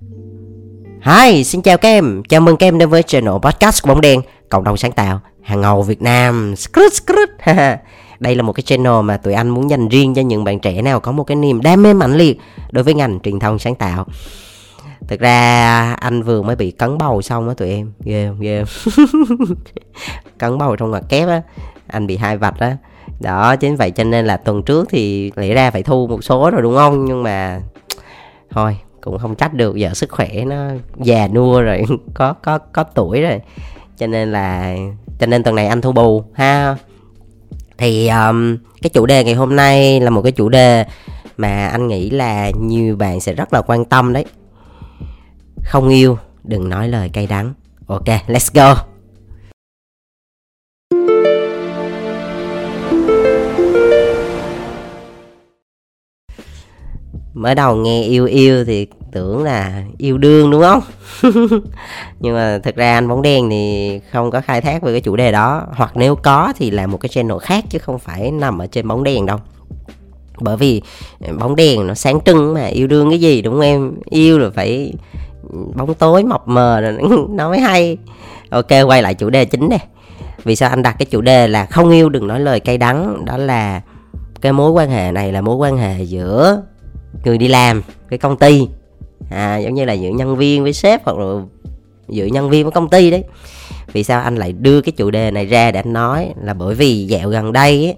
Hi, xin chào các em. Chào mừng các em đến với channel podcast của Bóng Đen, cộng đồng sáng tạo hàng ngầu Việt Nam. Skrut, skrut. Đây là một cái channel mà tụi anh muốn dành riêng cho những bạn trẻ nào có một cái niềm đam mê mãnh liệt đối với ngành truyền thông sáng tạo. Thực ra anh vừa mới bị cấn bầu xong á tụi em Ghê yeah, ghê Cấn bầu trong ngoặc kép á Anh bị hai vạch á Đó chính vậy cho nên là tuần trước thì lẽ ra phải thu một số rồi đúng không Nhưng mà Thôi cũng không trách được giờ sức khỏe nó già nua rồi có có có tuổi rồi. Cho nên là cho nên tuần này anh thu bù ha. Thì um, cái chủ đề ngày hôm nay là một cái chủ đề mà anh nghĩ là nhiều bạn sẽ rất là quan tâm đấy. Không yêu đừng nói lời cay đắng. Ok let's go. Mới đầu nghe yêu yêu thì tưởng là yêu đương, đúng không? Nhưng mà thực ra anh bóng đen thì không có khai thác về cái chủ đề đó. Hoặc nếu có thì là một cái channel khác chứ không phải nằm ở trên bóng đèn đâu. Bởi vì bóng đèn nó sáng trưng mà, yêu đương cái gì, đúng không em? Yêu là phải bóng tối, mập mờ, rồi nó mới hay. Ok, quay lại chủ đề chính đây vì sao anh đặt cái chủ đề là không yêu đừng nói lời cay đắng? Đó là cái mối quan hệ này là mối quan hệ giữa người đi làm cái công ty. À giống như là giữa nhân viên với sếp hoặc là giữa nhân viên với công ty đấy. Vì sao anh lại đưa cái chủ đề này ra để anh nói? Là bởi vì dạo gần đây ấy,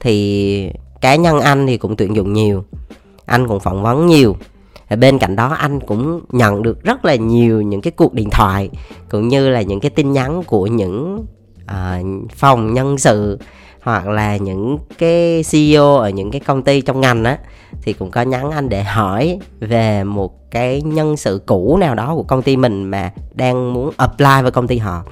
thì cá nhân anh thì cũng tuyển dụng nhiều. Anh cũng phỏng vấn nhiều. Bên cạnh đó anh cũng nhận được rất là nhiều những cái cuộc điện thoại cũng như là những cái tin nhắn của những uh, phòng nhân sự hoặc là những cái CEO ở những cái công ty trong ngành á thì cũng có nhắn anh để hỏi về một cái nhân sự cũ nào đó của công ty mình mà đang muốn apply vào công ty họ.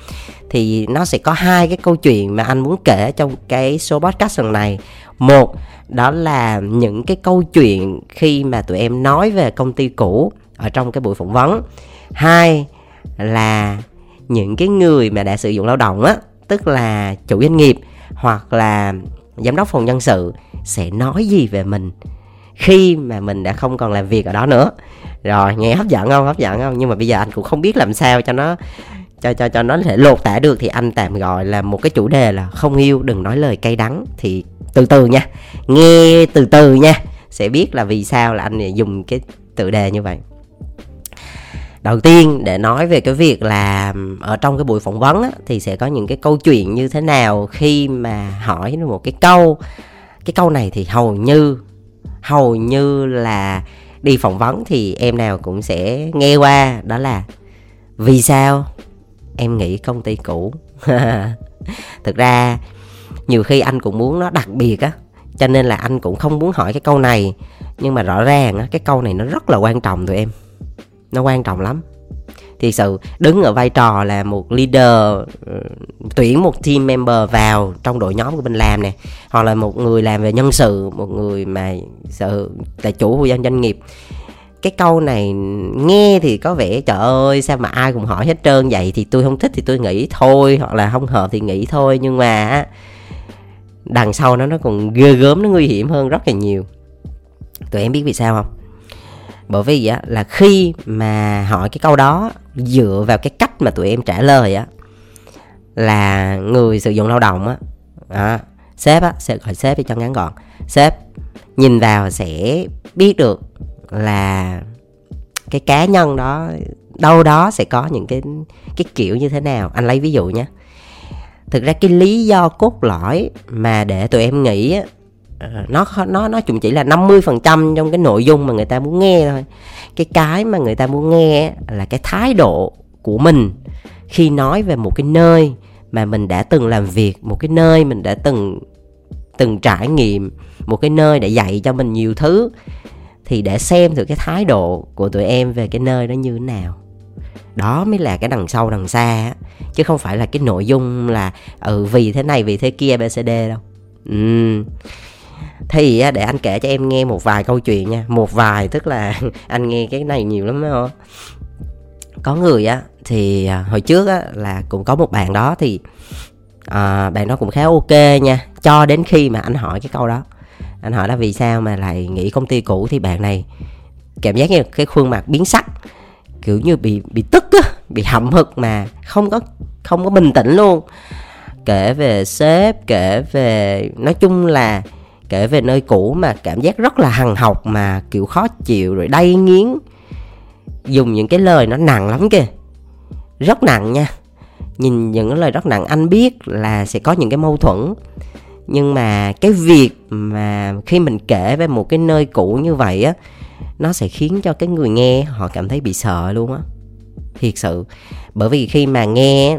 Thì nó sẽ có hai cái câu chuyện mà anh muốn kể trong cái số podcast lần này. Một, đó là những cái câu chuyện khi mà tụi em nói về công ty cũ ở trong cái buổi phỏng vấn. Hai là những cái người mà đã sử dụng lao động á, tức là chủ doanh nghiệp hoặc là giám đốc phòng nhân sự sẽ nói gì về mình khi mà mình đã không còn làm việc ở đó nữa. Rồi nghe hấp dẫn không? Hấp dẫn không? Nhưng mà bây giờ anh cũng không biết làm sao cho nó cho cho cho nó thể lột tả được. Thì anh tạm gọi là một cái chủ đề là không yêu đừng nói lời cay đắng. Thì từ từ nha nghe từ từ nha sẽ biết là vì sao là anh dùng cái tự đề như vậy. Đầu tiên để nói về cái việc là ở trong cái buổi phỏng vấn á, thì sẽ có những cái câu chuyện như thế nào khi mà hỏi một cái câu. Cái câu này thì hầu như hầu như là đi phỏng vấn thì em nào cũng sẽ nghe qua, đó là, vì sao em nghĩ công ty cũ? Thực ra, nhiều khi anh cũng muốn nó đặc biệt á, cho nên là anh cũng không muốn hỏi cái câu này. Nhưng mà rõ ràng á, cái câu này nó rất là quan trọng tụi em. Nó quan trọng lắm thì sự, đứng ở vai trò là một leader ừ, tuyển một team member vào trong đội nhóm của mình làm nè. Hoặc là một người làm về nhân sự, một người mà sự là chủ của doanh nghiệp. Cái câu này nghe thì có vẻ, trời ơi, sao mà ai cũng hỏi hết trơn vậy? Thì tôi không thích thì tôi nghĩ thôi, hoặc là không hợp thì nghĩ thôi. Nhưng mà đằng sau nó nó còn ghê gớm, nó nguy hiểm hơn rất là nhiều. Tụi em biết vì sao không? Bởi vì á là khi mà hỏi cái câu đó dựa vào cái cách mà tụi em trả lời á là người sử dụng lao động á à, sếp á sẽ gọi sếp cho ngắn gọn. Sếp nhìn vào sẽ biết được là cái cá nhân đó đâu đó sẽ có những cái cái kiểu như thế nào. Anh lấy ví dụ nhé. Thực ra cái lý do cốt lõi mà để tụi em nghĩ Ờ, nó nó nó cũng chỉ là 50% trong cái nội dung mà người ta muốn nghe thôi. Cái cái mà người ta muốn nghe là cái thái độ của mình khi nói về một cái nơi mà mình đã từng làm việc, một cái nơi mình đã từng từng trải nghiệm, một cái nơi để dạy cho mình nhiều thứ, thì để xem thử cái thái độ của tụi em về cái nơi đó như thế nào. Đó mới là cái đằng sau, đằng xa chứ không phải là cái nội dung là ừ vì thế này, vì thế kia bcd đâu. Ừ thì để anh kể cho em nghe một vài câu chuyện nha. Một vài tức là anh nghe cái này nhiều lắm không có người á thì à, hồi trước á là cũng có một bạn đó thì à, bạn đó cũng khá ok nha. Cho đến khi mà anh hỏi cái câu đó. Anh hỏi là vì sao mà lại nghỉ công ty cũ? Thì bạn này cảm giác như cái khuôn mặt biến sắc kiểu như bị bị tức á bị hậm hực mà không có không có bình tĩnh luôn. Kể về sếp kể về nói chung là kể về nơi cũ mà cảm giác rất là hằng học mà kiểu khó chịu rồi đay nghiến. Dùng những cái lời nó nặng lắm kìa. Rất nặng nha. Nhìn những cái lời rất nặng anh biết là sẽ có những cái mâu thuẫn. Nhưng mà cái việc mà khi mình kể về một cái nơi cũ như vậy á nó sẽ khiến cho cái người nghe họ cảm thấy bị sợ luôn á. Thiệt sự. Bởi vì khi mà nghe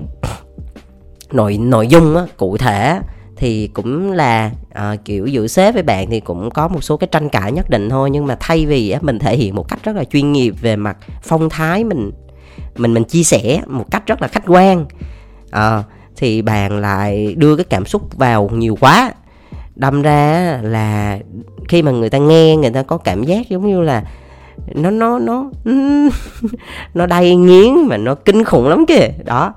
nội nội dung á, cụ thể thì cũng là à, kiểu giữa sếp với bạn thì cũng có một số cái tranh cãi nhất định thôi. Nhưng mà thay vì á, mình thể hiện một cách rất là chuyên nghiệp về mặt phong thái mình mình mình chia sẻ một cách rất là khách quan à, thì bạn lại đưa cái cảm xúc vào nhiều quá. Đâm ra là khi mà người ta nghe người ta có cảm giác giống như là nó nó nó nó đầy nghiến mà nó kinh khủng lắm kìa. Đó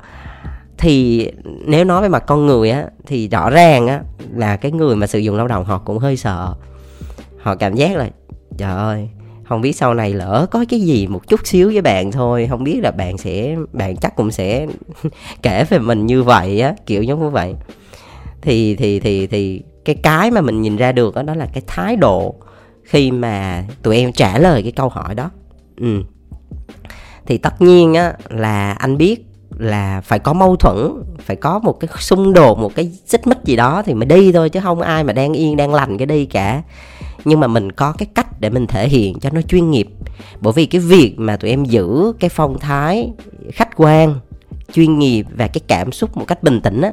thì nếu nói về mặt con người á thì rõ ràng á là cái người mà sử dụng lao động họ cũng hơi sợ. Họ cảm giác là trời ơi không biết sau này lỡ có cái gì một chút xíu với bạn thôi không biết là bạn sẽ bạn chắc cũng sẽ kể về mình như vậy á kiểu giống như vậy. Thì thì thì thì cái cái mà mình nhìn ra được đó, đó là cái thái độ khi mà tụi em trả lời cái câu hỏi đó. Ừ. Thì tất nhiên á là anh biết là phải có mâu thuẫn, phải có một cái xung đột, một cái xích mích gì đó thì mới đi thôi, chứ không ai mà đang yên, đang lành cái đi cả. Nhưng mà mình có cái cách để mình thể hiện cho nó chuyên nghiệp. Bởi vì cái việc mà tụi em giữ cái phong thái khách quan, chuyên nghiệp và cái cảm xúc một cách bình tĩnh á,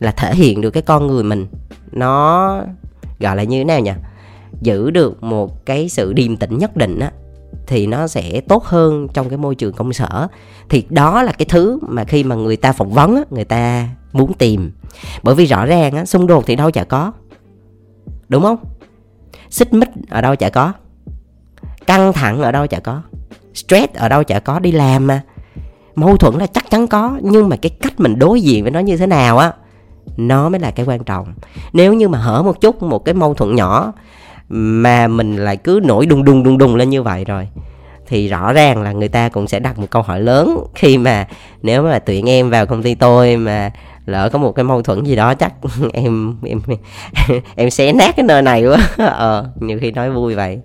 là thể hiện được cái con người mình. Nó gọi là như thế nào nhỉ? Giữ được một cái sự điềm tĩnh nhất định á thì nó sẽ tốt hơn trong cái môi trường công sở. Thì đó là cái thứ mà khi mà người ta phỏng vấn người ta muốn tìm. Bởi vì rõ ràng á, xung đột thì đâu chả có. Đúng không? Xích mích ở đâu chả có. Căng thẳng ở đâu chả có. Stress ở đâu chả có. Đi làm mà. Mâu thuẫn là chắc chắn có nhưng mà cái cách mình đối diện với nó như thế nào á nó mới là cái quan trọng. Nếu như mà hở một chút một cái mâu thuẫn nhỏ mà mình lại cứ nổi đùng đùng đùng đùng lên như vậy rồi thì rõ ràng là người ta cũng sẽ đặt một câu hỏi lớn khi mà nếu mà tuyển em vào công ty tôi mà lỡ có một cái mâu thuẫn gì đó chắc em em em sẽ nát cái nơi này quá. Ờ nhiều khi nói vui vậy.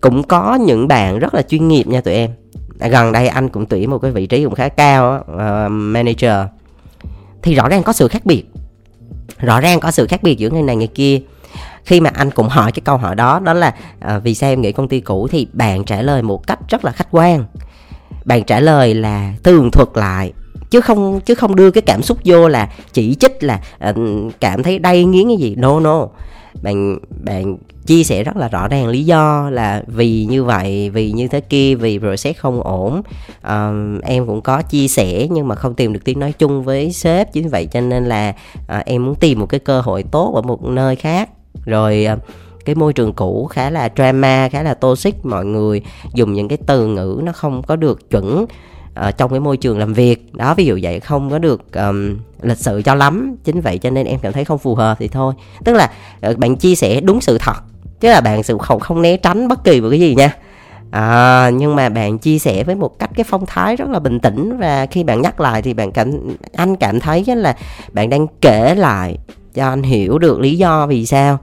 Cũng có những bạn rất là chuyên nghiệp nha tụi em. À, gần đây anh cũng tuyển một cái vị trí cũng khá cao uh, manager. Thì rõ ràng có sự khác biệt. Rõ ràng có sự khác biệt giữa người này người kia khi mà anh cũng hỏi cái câu hỏi đó đó là à, vì sao em nghĩ công ty cũ thì bạn trả lời một cách rất là khách quan. Bạn trả lời là tường thuật lại chứ không chứ không đưa cái cảm xúc vô là chỉ trích là uh, cảm thấy đay nghiến cái gì. No no. Bạn bạn chia sẻ rất là rõ ràng lý do là vì như vậy vì như thế kia vì process không ổn. Uh, em cũng có chia sẻ nhưng mà không tìm được tiếng nói chung với sếp chính vậy cho nên là uh, em muốn tìm một cái cơ hội tốt ở một nơi khác rồi à, cái môi trường cũ khá là drama khá là toxic mọi người dùng những cái từ ngữ nó không có được chuẩn uh, trong cái môi trường làm việc. Đó ví dụ vậy không có được um, lịch sự cho lắm. Chính vậy cho nên em cảm thấy không phù hợp thì thôi. Tức là uh, bạn chia sẻ đúng sự thật chứ là bạn sự không không né tránh bất kỳ một cái gì nha. À, nhưng mà bạn chia sẻ với một cách cái phong thái rất là bình tĩnh và khi bạn nhắc lại thì bạn cảm anh cảm thấy là bạn đang kể lại cho anh hiểu được lý do vì sao.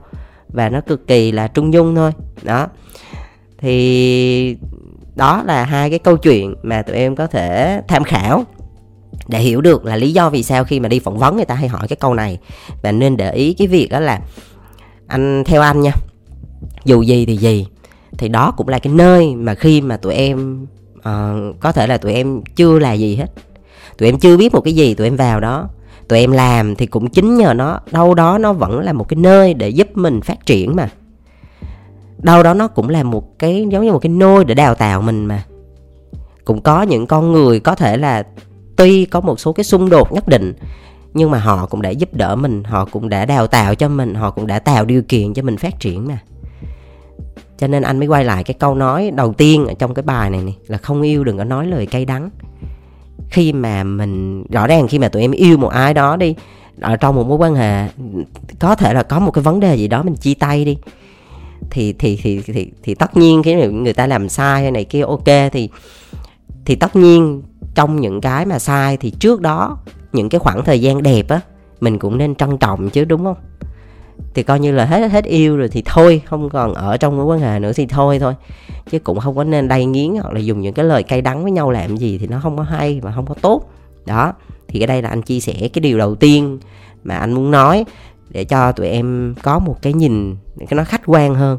Và nó cực kỳ là trung dung thôi. Đó. Thì đó là hai cái câu chuyện mà tụi em có thể tham khảo để hiểu được là lý do vì sao khi mà đi phỏng vấn người ta hay hỏi cái câu này. Và nên để ý cái việc đó là anh theo anh nha. Dù gì thì gì. Thì đó cũng là cái nơi mà khi mà tụi em uh, có thể là tụi em chưa là gì hết. Tụi em chưa biết một cái gì tụi em vào đó tụi em làm thì cũng chính nhờ nó. Đâu đó nó vẫn là một cái nơi để giúp mình phát triển mà. Đâu đó nó cũng là một cái giống như một cái nôi để đào tạo mình mà. Cũng có những con người có thể là tuy có một số cái xung đột nhất định nhưng mà họ cũng đã giúp đỡ mình họ cũng đã đào tạo cho mình họ cũng đã tạo điều kiện cho mình phát triển mà. Cho nên anh mới quay lại cái câu nói đầu tiên ở trong cái bài này, này là không yêu đừng có nói lời cay đắng khi mà mình rõ ràng khi mà tụi em yêu một ai đó đi ở trong một mối quan hệ có thể là có một cái vấn đề gì đó mình chia tay đi thì thì thì thì, thì tất nhiên cái người ta làm sai hay này kia ok thì thì tất nhiên trong những cái mà sai thì trước đó những cái khoảng thời gian đẹp á mình cũng nên trân trọng chứ đúng không? Thì coi như là hết hết yêu rồi thì thôi không còn ở trong mối quan hệ nữa thì thôi thôi. Chứ cũng không có nên đay nghiến hoặc là dùng những cái lời cay đắng với nhau làm gì thì nó không có hay và không có tốt. Đó thì cái đây là anh chia sẻ cái điều đầu tiên mà anh muốn nói để cho tụi em có một cái nhìn cái nó khách quan hơn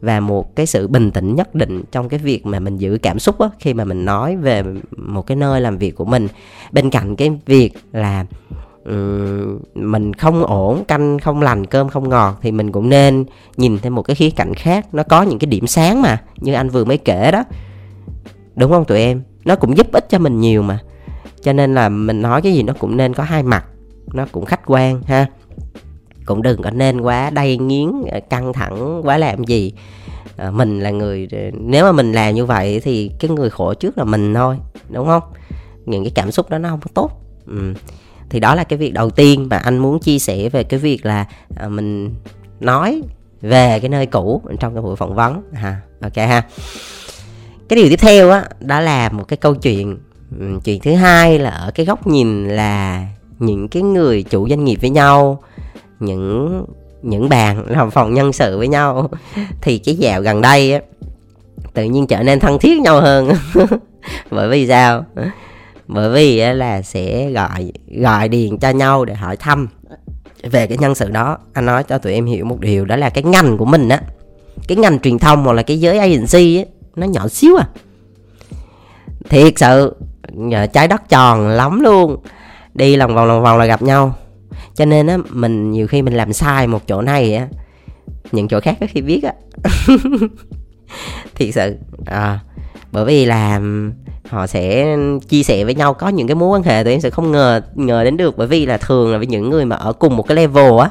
và một cái sự bình tĩnh nhất định trong cái việc mà mình giữ cảm xúc á, khi mà mình nói về một cái nơi làm việc của mình. Bên cạnh cái việc là um, mình không ổn canh không lành cơm không ngọt thì mình cũng nên nhìn thêm một cái khía cạnh khác. Nó có những cái điểm sáng mà như anh vừa mới kể đó. Đúng không tụi em? Nó cũng giúp ích cho mình nhiều mà. Cho nên là mình nói cái gì nó cũng nên có hai mặt nó cũng khách quan ha. Cũng đừng có nên quá đay nghiến ờ, căng thẳng quá làm gì. À, mình là người ờ, nếu mà mình làm như vậy thì cái người khổ trước là mình thôi đúng không? Những cái cảm xúc đó nó không có tốt. Ừ thì đó là cái việc đầu tiên mà anh muốn chia sẻ về cái việc là à, mình nói về cái nơi cũ trong cái buổi phỏng vấn. Ha ok ha. Cái điều tiếp theo á đó là một cái câu chuyện chuyện thứ hai là ở cái góc nhìn là những cái người chủ doanh nghiệp với nhau những những bàn làm phòng nhân sự với nhau. Thì cái dạo gần đây á tự nhiên trở nên thân thiết nhau hơn. Bởi vì sao? Bởi vì là sẽ gọi gọi điện cho nhau để hỏi thăm về cái nhân sự đó. Anh nói cho tụi em hiểu một điều đó là cái ngành của mình á cái ngành truyền thông hoặc là cái giới agency á nó nhỏ xíu à. Thiệt sự trái đất tròn lắm luôn đi lòng vòng lòng vòng là gặp nhau. Cho nên á mình nhiều khi mình làm sai một chỗ này á những chỗ khác có khi biết á. Thiệt sự à, bởi vì là họ sẽ chia sẻ với nhau có những cái mối quan hệ tụi em sẽ không ngờ ngờ đến được. Bởi vì là thường là với những người mà ở cùng một cái level á,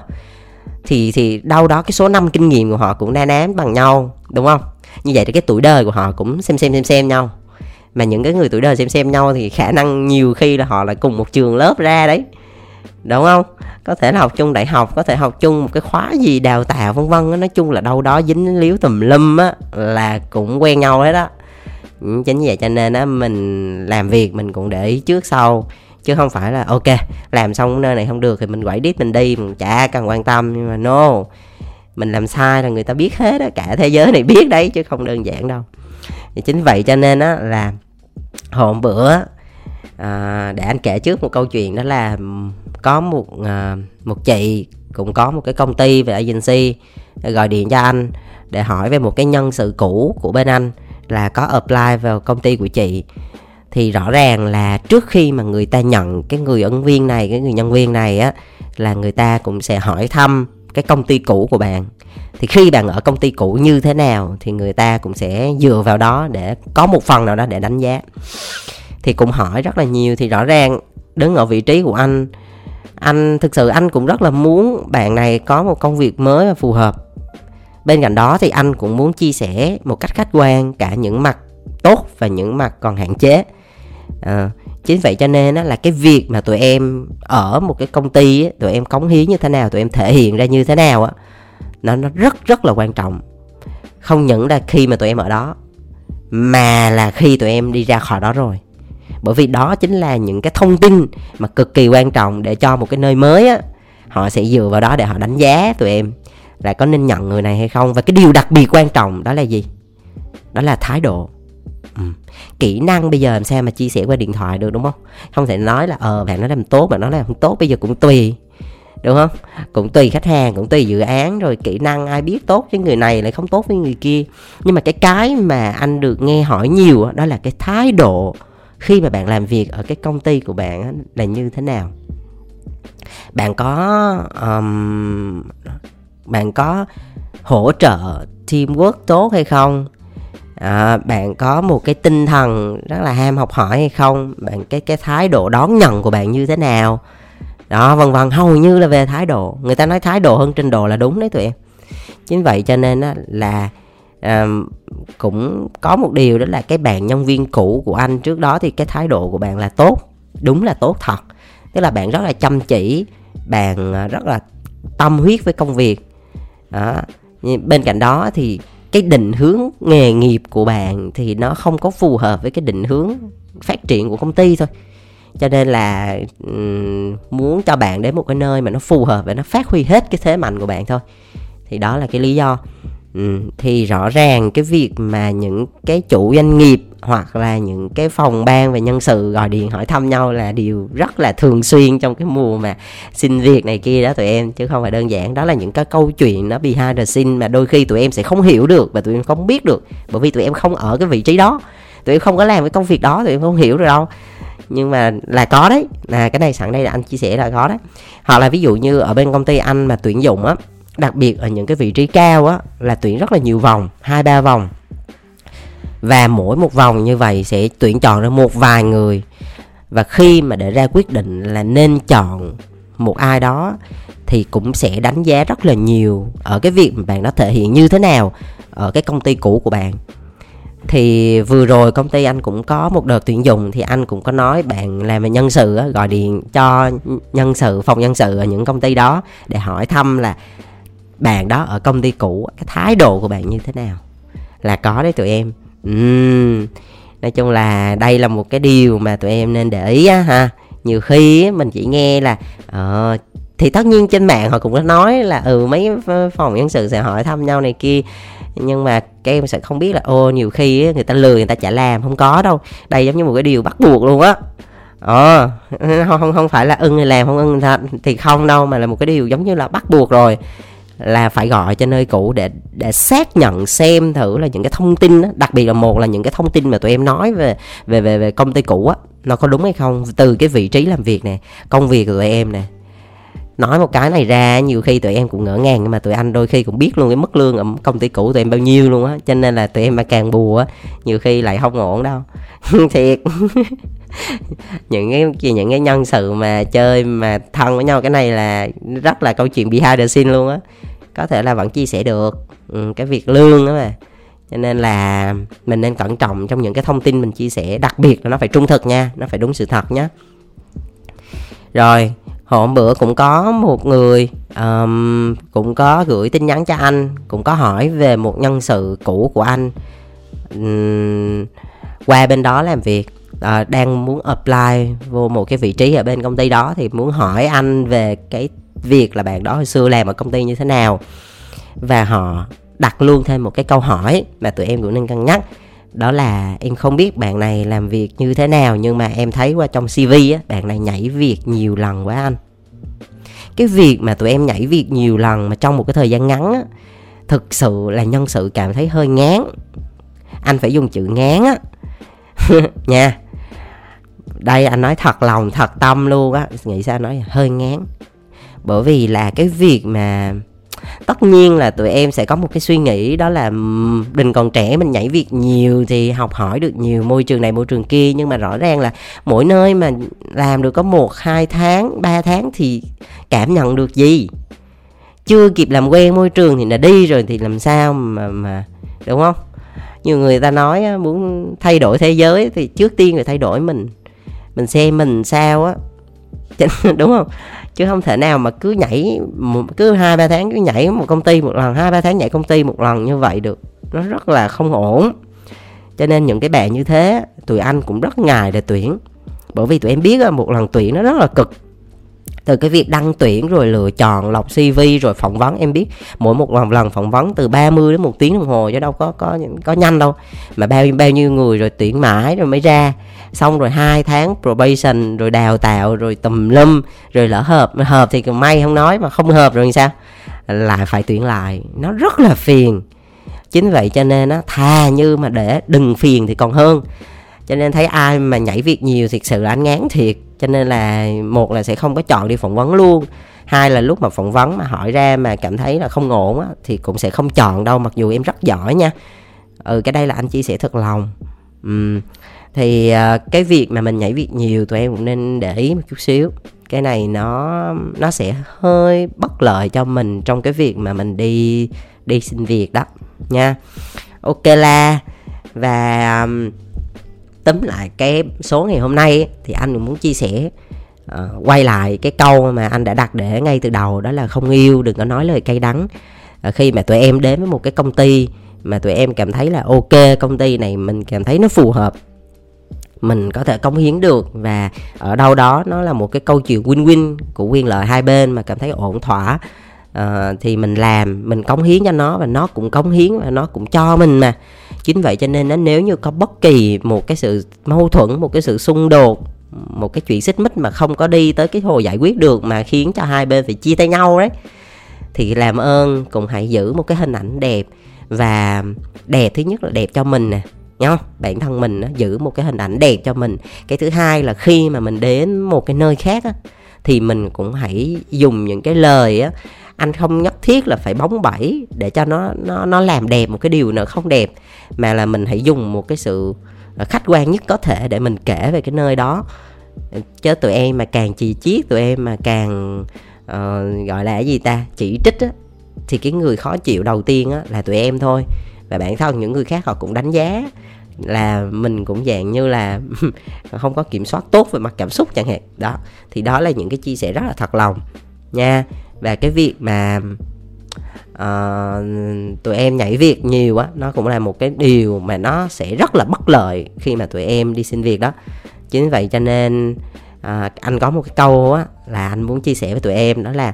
thì thì đâu đó cái số năm kinh nghiệm của họ cũng na nám bằng nhau, đúng không? Như vậy thì cái tuổi đời của họ cũng xem xem xem xem nhau. Mà những cái người tuổi đời xem xem nhau thì khả năng nhiều khi là họ lại cùng một trường lớp ra đấy, đúng không? Có thể là học chung đại học, có thể học chung một cái khóa gì đào tạo vân vân nói chung là đâu đó dính líu tùm lum á, là cũng quen nhau hết đó Ừ, chính vậy cho nên á mình làm việc mình cũng để ý trước sau. Chứ không phải là ok làm xong nơi này không được thì mình quẩy đít mình đi mình chả cần quan tâm. Nhưng mà no mình làm sai là người ta biết hết á cả thế giới này biết đấy chứ không đơn giản đâu. Thì chính vậy cho nên á là hôm bữa à, để anh kể trước một câu chuyện đó là có một à, một chị cũng có một cái công ty về agency gọi điện cho anh để hỏi về một cái nhân sự cũ của bên anh là có apply vào công ty của chị, thì rõ ràng là trước khi mà người ta nhận cái người ứng viên này, cái người nhân viên này á, là người ta cũng sẽ hỏi thăm cái công ty cũ của bạn. Thì khi bạn ở công ty cũ như thế nào thì người ta cũng sẽ dựa vào đó để có một phần nào đó để đánh giá. Thì cũng hỏi rất là nhiều, thì rõ ràng đứng ở vị trí của anh anh thực sự anh cũng rất là muốn bạn này có một công việc mới và phù hợp bên cạnh đó thì anh cũng muốn chia sẻ một cách khách quan cả những mặt tốt và những mặt còn hạn chế. À, chính vậy cho nên là cái việc mà tụi em ở một cái công ty tụi em cống hiến như thế nào tụi em thể hiện ra như thế nào á nó nó rất rất là quan trọng. Không những là khi mà tụi em ở đó mà là khi tụi em đi ra khỏi đó rồi. Bởi vì đó chính là những cái thông tin mà cực kỳ quan trọng để cho một cái nơi mới á họ sẽ dựa vào đó để họ đánh giá tụi em là có nên nhận người này hay không? Và cái điều đặc biệt quan trọng đó là gì? Đó là thái độ. Ừ. kỹ năng bây giờ làm sao mà chia sẻ qua điện thoại được đúng không? Không thể nói là ờ bạn nói làm tốt mà nói làm không tốt bây giờ cũng tùy đúng không? Cũng tùy khách hàng cũng tùy dự án rồi kỹ năng ai biết tốt với người này lại không tốt với người kia. Nhưng mà cái cái mà anh được nghe hỏi nhiều đó là cái thái độ khi mà bạn làm việc ở cái công ty của bạn là như thế nào? Bạn có um, bạn có hỗ trợ teamwork tốt hay không? À, bạn có một cái tinh thần rất là ham học hỏi hay không? Bạn cái cái thái độ đón nhận của bạn như thế nào? Đó vân vân. Hầu như là về thái độ. Người ta nói thái độ hơn trình độ là đúng đấy tụi em. Chính vậy cho nên á, là à, cũng có một điều đó là cái bạn nhân viên cũ của anh trước đó thì cái thái độ của bạn là tốt. Đúng là tốt thật. Tức là bạn rất là chăm chỉ bạn à, rất là tâm huyết với công việc đó. Bên cạnh đó thì cái định hướng nghề nghiệp của bạn thì nó không có phù hợp với cái định hướng phát triển của công ty thôi. Cho nên là um, muốn cho bạn đến một cái nơi mà nó phù hợp và nó phát huy hết cái thế mạnh của bạn thôi. Thì đó là cái lý do. Ừ, thì rõ ràng cái việc mà những cái chủ doanh nghiệp hoặc là những cái phòng ban về nhân sự gọi điện hỏi thăm nhau là điều rất là thường xuyên trong cái mùa mà xin việc này kia đó tụi em chứ không phải đơn giản. Đó là những cái câu chuyện nó behind the scene mà đôi khi tụi em sẽ không hiểu được và tụi em không biết được bởi vì tụi em không ở cái vị trí đó. Tụi em không có làm cái công việc đó tụi em không hiểu được đâu. Nhưng mà là có đấy là cái này sẵn đây là anh chia sẻ là có đấy. Hoặc là ví dụ như ở bên công ty anh mà tuyển dụng á đặc biệt ở những cái vị trí cao á, là tuyển rất là nhiều vòng, hai, ba vòng. Và mỗi một vòng như vậy sẽ tuyển chọn ra một vài người. Và khi mà để ra quyết định là nên chọn một ai đó, thì cũng sẽ đánh giá rất là nhiều ở cái việc mà bạn nó thể hiện như thế nào ở cái công ty cũ của bạn. Thì vừa rồi công ty anh cũng có một đợt tuyển dụng, thì anh cũng có nói bạn làm về nhân sự gọi điện cho nhân sự, phòng nhân sự ở những công ty đó để hỏi thăm là bạn đó ở công ty cũ cái thái độ của bạn như thế nào? Là có đấy tụi em. Uhm, nói chung là đây là một cái điều mà tụi em nên để ý á ha. Nhiều khi mình chỉ nghe là uh, thì tất nhiên trên mạng họ cũng có nói là ừ mấy phòng nhân sự sẽ hỏi thăm nhau này kia. Nhưng mà các em sẽ không biết là ô nhiều khi người ta lười người ta chả làm không có đâu. Đây giống như một cái điều bắt buộc luôn á. Ờ không không không phải là ưng thì làm không ưng thì không đâu mà là một cái điều giống như là bắt buộc rồi là phải gọi cho nơi cũ để để xác nhận xem thử là những cái thông tin đó, đặc biệt là một là những cái thông tin mà tụi em nói về về về về công ty cũ á nó có đúng hay không? Từ cái vị trí làm việc nè công việc của tụi em nè. Nói một cái này ra nhiều khi tụi em cũng ngỡ ngàng nhưng mà tụi anh đôi khi cũng biết luôn cái mức lương ở công ty cũ tụi em bao nhiêu luôn á cho nên là tụi em mà càng bù á nhiều khi lại không ổn đâu. Thiệt. Những cái những cái nhân sự mà chơi mà thân với nhau cái này là rất là câu chuyện behind the scene luôn á có thể là vẫn chia sẻ được ừ, cái việc lương đó mà. Cho nên là mình nên cẩn trọng trong những cái thông tin mình chia sẻ đặc biệt là nó phải trung thực nha nó phải đúng sự thật nhé rồi hôm bữa cũng có một người um, cũng có gửi tin nhắn cho anh cũng có hỏi về một nhân sự cũ của anh. Um, qua bên đó làm việc uh, đang muốn apply vô một cái vị trí ở bên công ty đó thì muốn hỏi anh về cái việc là bạn đó hồi xưa làm ở công ty như thế nào. Và họ đặt luôn thêm một cái câu hỏi mà tụi em cũng nên cân nhắc. Đó là em không biết bạn này làm việc như thế nào, nhưng mà em thấy qua trong cv á, bạn này nhảy việc nhiều lần quá anh. Cái việc mà tụi em nhảy việc nhiều lần mà trong một cái thời gian ngắn á, thực sự là nhân sự cảm thấy hơi ngán. Anh phải dùng chữ ngán á. Nha. Đây anh nói thật lòng, thật tâm luôn á. Nghĩ sao nói hơi ngán bởi vì là cái việc mà tất nhiên là tụi em sẽ có một cái suy nghĩ đó là mình còn trẻ mình nhảy việc nhiều thì học hỏi được nhiều môi trường này môi trường kia. Nhưng mà rõ ràng là mỗi nơi mà làm được có một, hai tháng, ba tháng thì cảm nhận được gì? Chưa kịp làm quen môi trường thì là đi rồi thì làm sao mà mà, đúng không? Nhiều người ta nói muốn thay đổi thế giới thì trước tiên phải thay đổi mình. Mình xem mình sao á. đúng không? Chứ không thể nào mà cứ nhảy cứ hai, ba tháng cứ nhảy một công ty một lần, hai, ba tháng nhảy công ty một lần như vậy được. Nó rất là không ổn. Cho nên những cái bạn như thế, tụi anh cũng rất ngại để tuyển. Bởi vì tụi em biết một lần tuyển nó rất là cực từ cái việc đăng tuyển rồi lựa chọn lọc CV rồi phỏng vấn, em biết mỗi một lần lần phỏng vấn từ 30 đến một tiếng đồng hồ chứ đâu có có có nhanh đâu. Mà bao bao nhiêu người rồi tuyển mãi rồi mới ra. Xong rồi hai tháng probation rồi đào tạo rồi tùm lum rồi lỡ hợp hợp thì may không nói mà không hợp rồi sao? Lại phải tuyển lại. Nó rất là phiền. Chính vậy cho nên á, thà như mà để đừng phiền thì còn hơn. Cho nên thấy ai mà nhảy việc nhiều thiệt sự là anh ngán thiệt cho nên là một là sẽ không có chọn đi phỏng vấn luôn. Hai là lúc mà phỏng vấn mà hỏi ra mà cảm thấy là không ổn á thì cũng sẽ không chọn đâu mặc dù em rất giỏi nha. Ừ cái đây là anh chia sẻ thật lòng. Ừ. thì uh, cái việc mà mình nhảy việc nhiều tụi em cũng nên để ý một chút xíu. Cái này nó nó sẽ hơi bất lợi cho mình trong cái việc mà mình đi đi xin việc đó nha. Ok la. Và um, tóm lại cái số ngày hôm nay thì anh cũng muốn chia sẻ uh, quay lại cái câu mà anh đã đặt để ngay từ đầu đó là không yêu đừng có nói lời cay đắng. Uh, khi mà tụi em đến với một cái công ty mà tụi em cảm thấy là ok công ty này mình cảm thấy nó phù hợp mình có thể cống hiến được và ở đâu đó nó là một cái câu chuyện win-win của quyền lợi hai bên mà cảm thấy ổn thỏa uh, thì mình làm mình cống hiến cho nó và nó cũng cống hiến và nó cũng cho mình mà. Chính vậy cho nên nếu như có bất kỳ một cái sự mâu thuẫn một cái sự xung đột một cái chuyện xích mích mà không có đi tới cái hồ giải quyết được mà khiến cho hai bên phải chia tay nhau đấy thì làm ơn cũng hãy giữ một cái hình ảnh đẹp. Và đẹp thứ nhất là đẹp cho mình nè nhá bản thân mình giữ một cái hình ảnh đẹp cho mình. Cái thứ hai là khi mà mình đến một cái nơi khác á, thì mình cũng hãy dùng những cái lời á anh không nhất thiết là phải bóng bẩy để cho nó nó nó làm đẹp một cái điều nào không đẹp mà là mình hãy dùng một cái sự ờ, khách quan nhất có thể để mình kể về cái nơi đó. Chứ tụi em mà càng chì chiết tụi em mà càng uh, gọi là cái gì ta chỉ trích á thì cái người khó chịu đầu tiên á là tụi em thôi. Và bản thân những người khác họ cũng đánh giá là mình cũng dạng như là không có kiểm soát tốt về mặt cảm xúc chẳng hạn. Đó thì đó là những cái chia sẻ rất là thật lòng nha và cái việc mà uh, tụi em nhảy việc nhiều á nó cũng là một cái điều mà nó sẽ rất là bất lợi khi mà tụi em đi xin việc đó. Chính vậy cho nên uh, anh có một cái câu á là anh muốn chia sẻ với tụi em đó là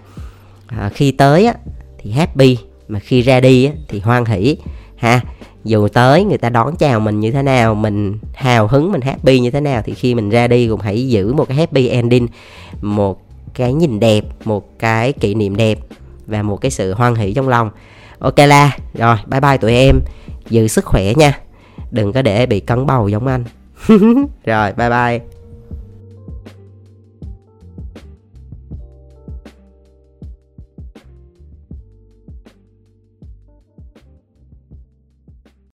uh, khi tới á thì happy mà khi ra đi á thì hoan hỷ. Ha dù tới người ta đón chào mình như thế nào mình hào hứng mình happy như thế nào thì khi mình ra đi cũng hãy giữ một cái happy ending một cái nhìn đẹp, một cái kỷ niệm đẹp và một cái sự hoan hỷ trong lòng. Ok la, rồi, bye bye tụi em. Giữ sức khỏe nha. Đừng có để bị cấn bầu giống anh. Rồi, bye bye.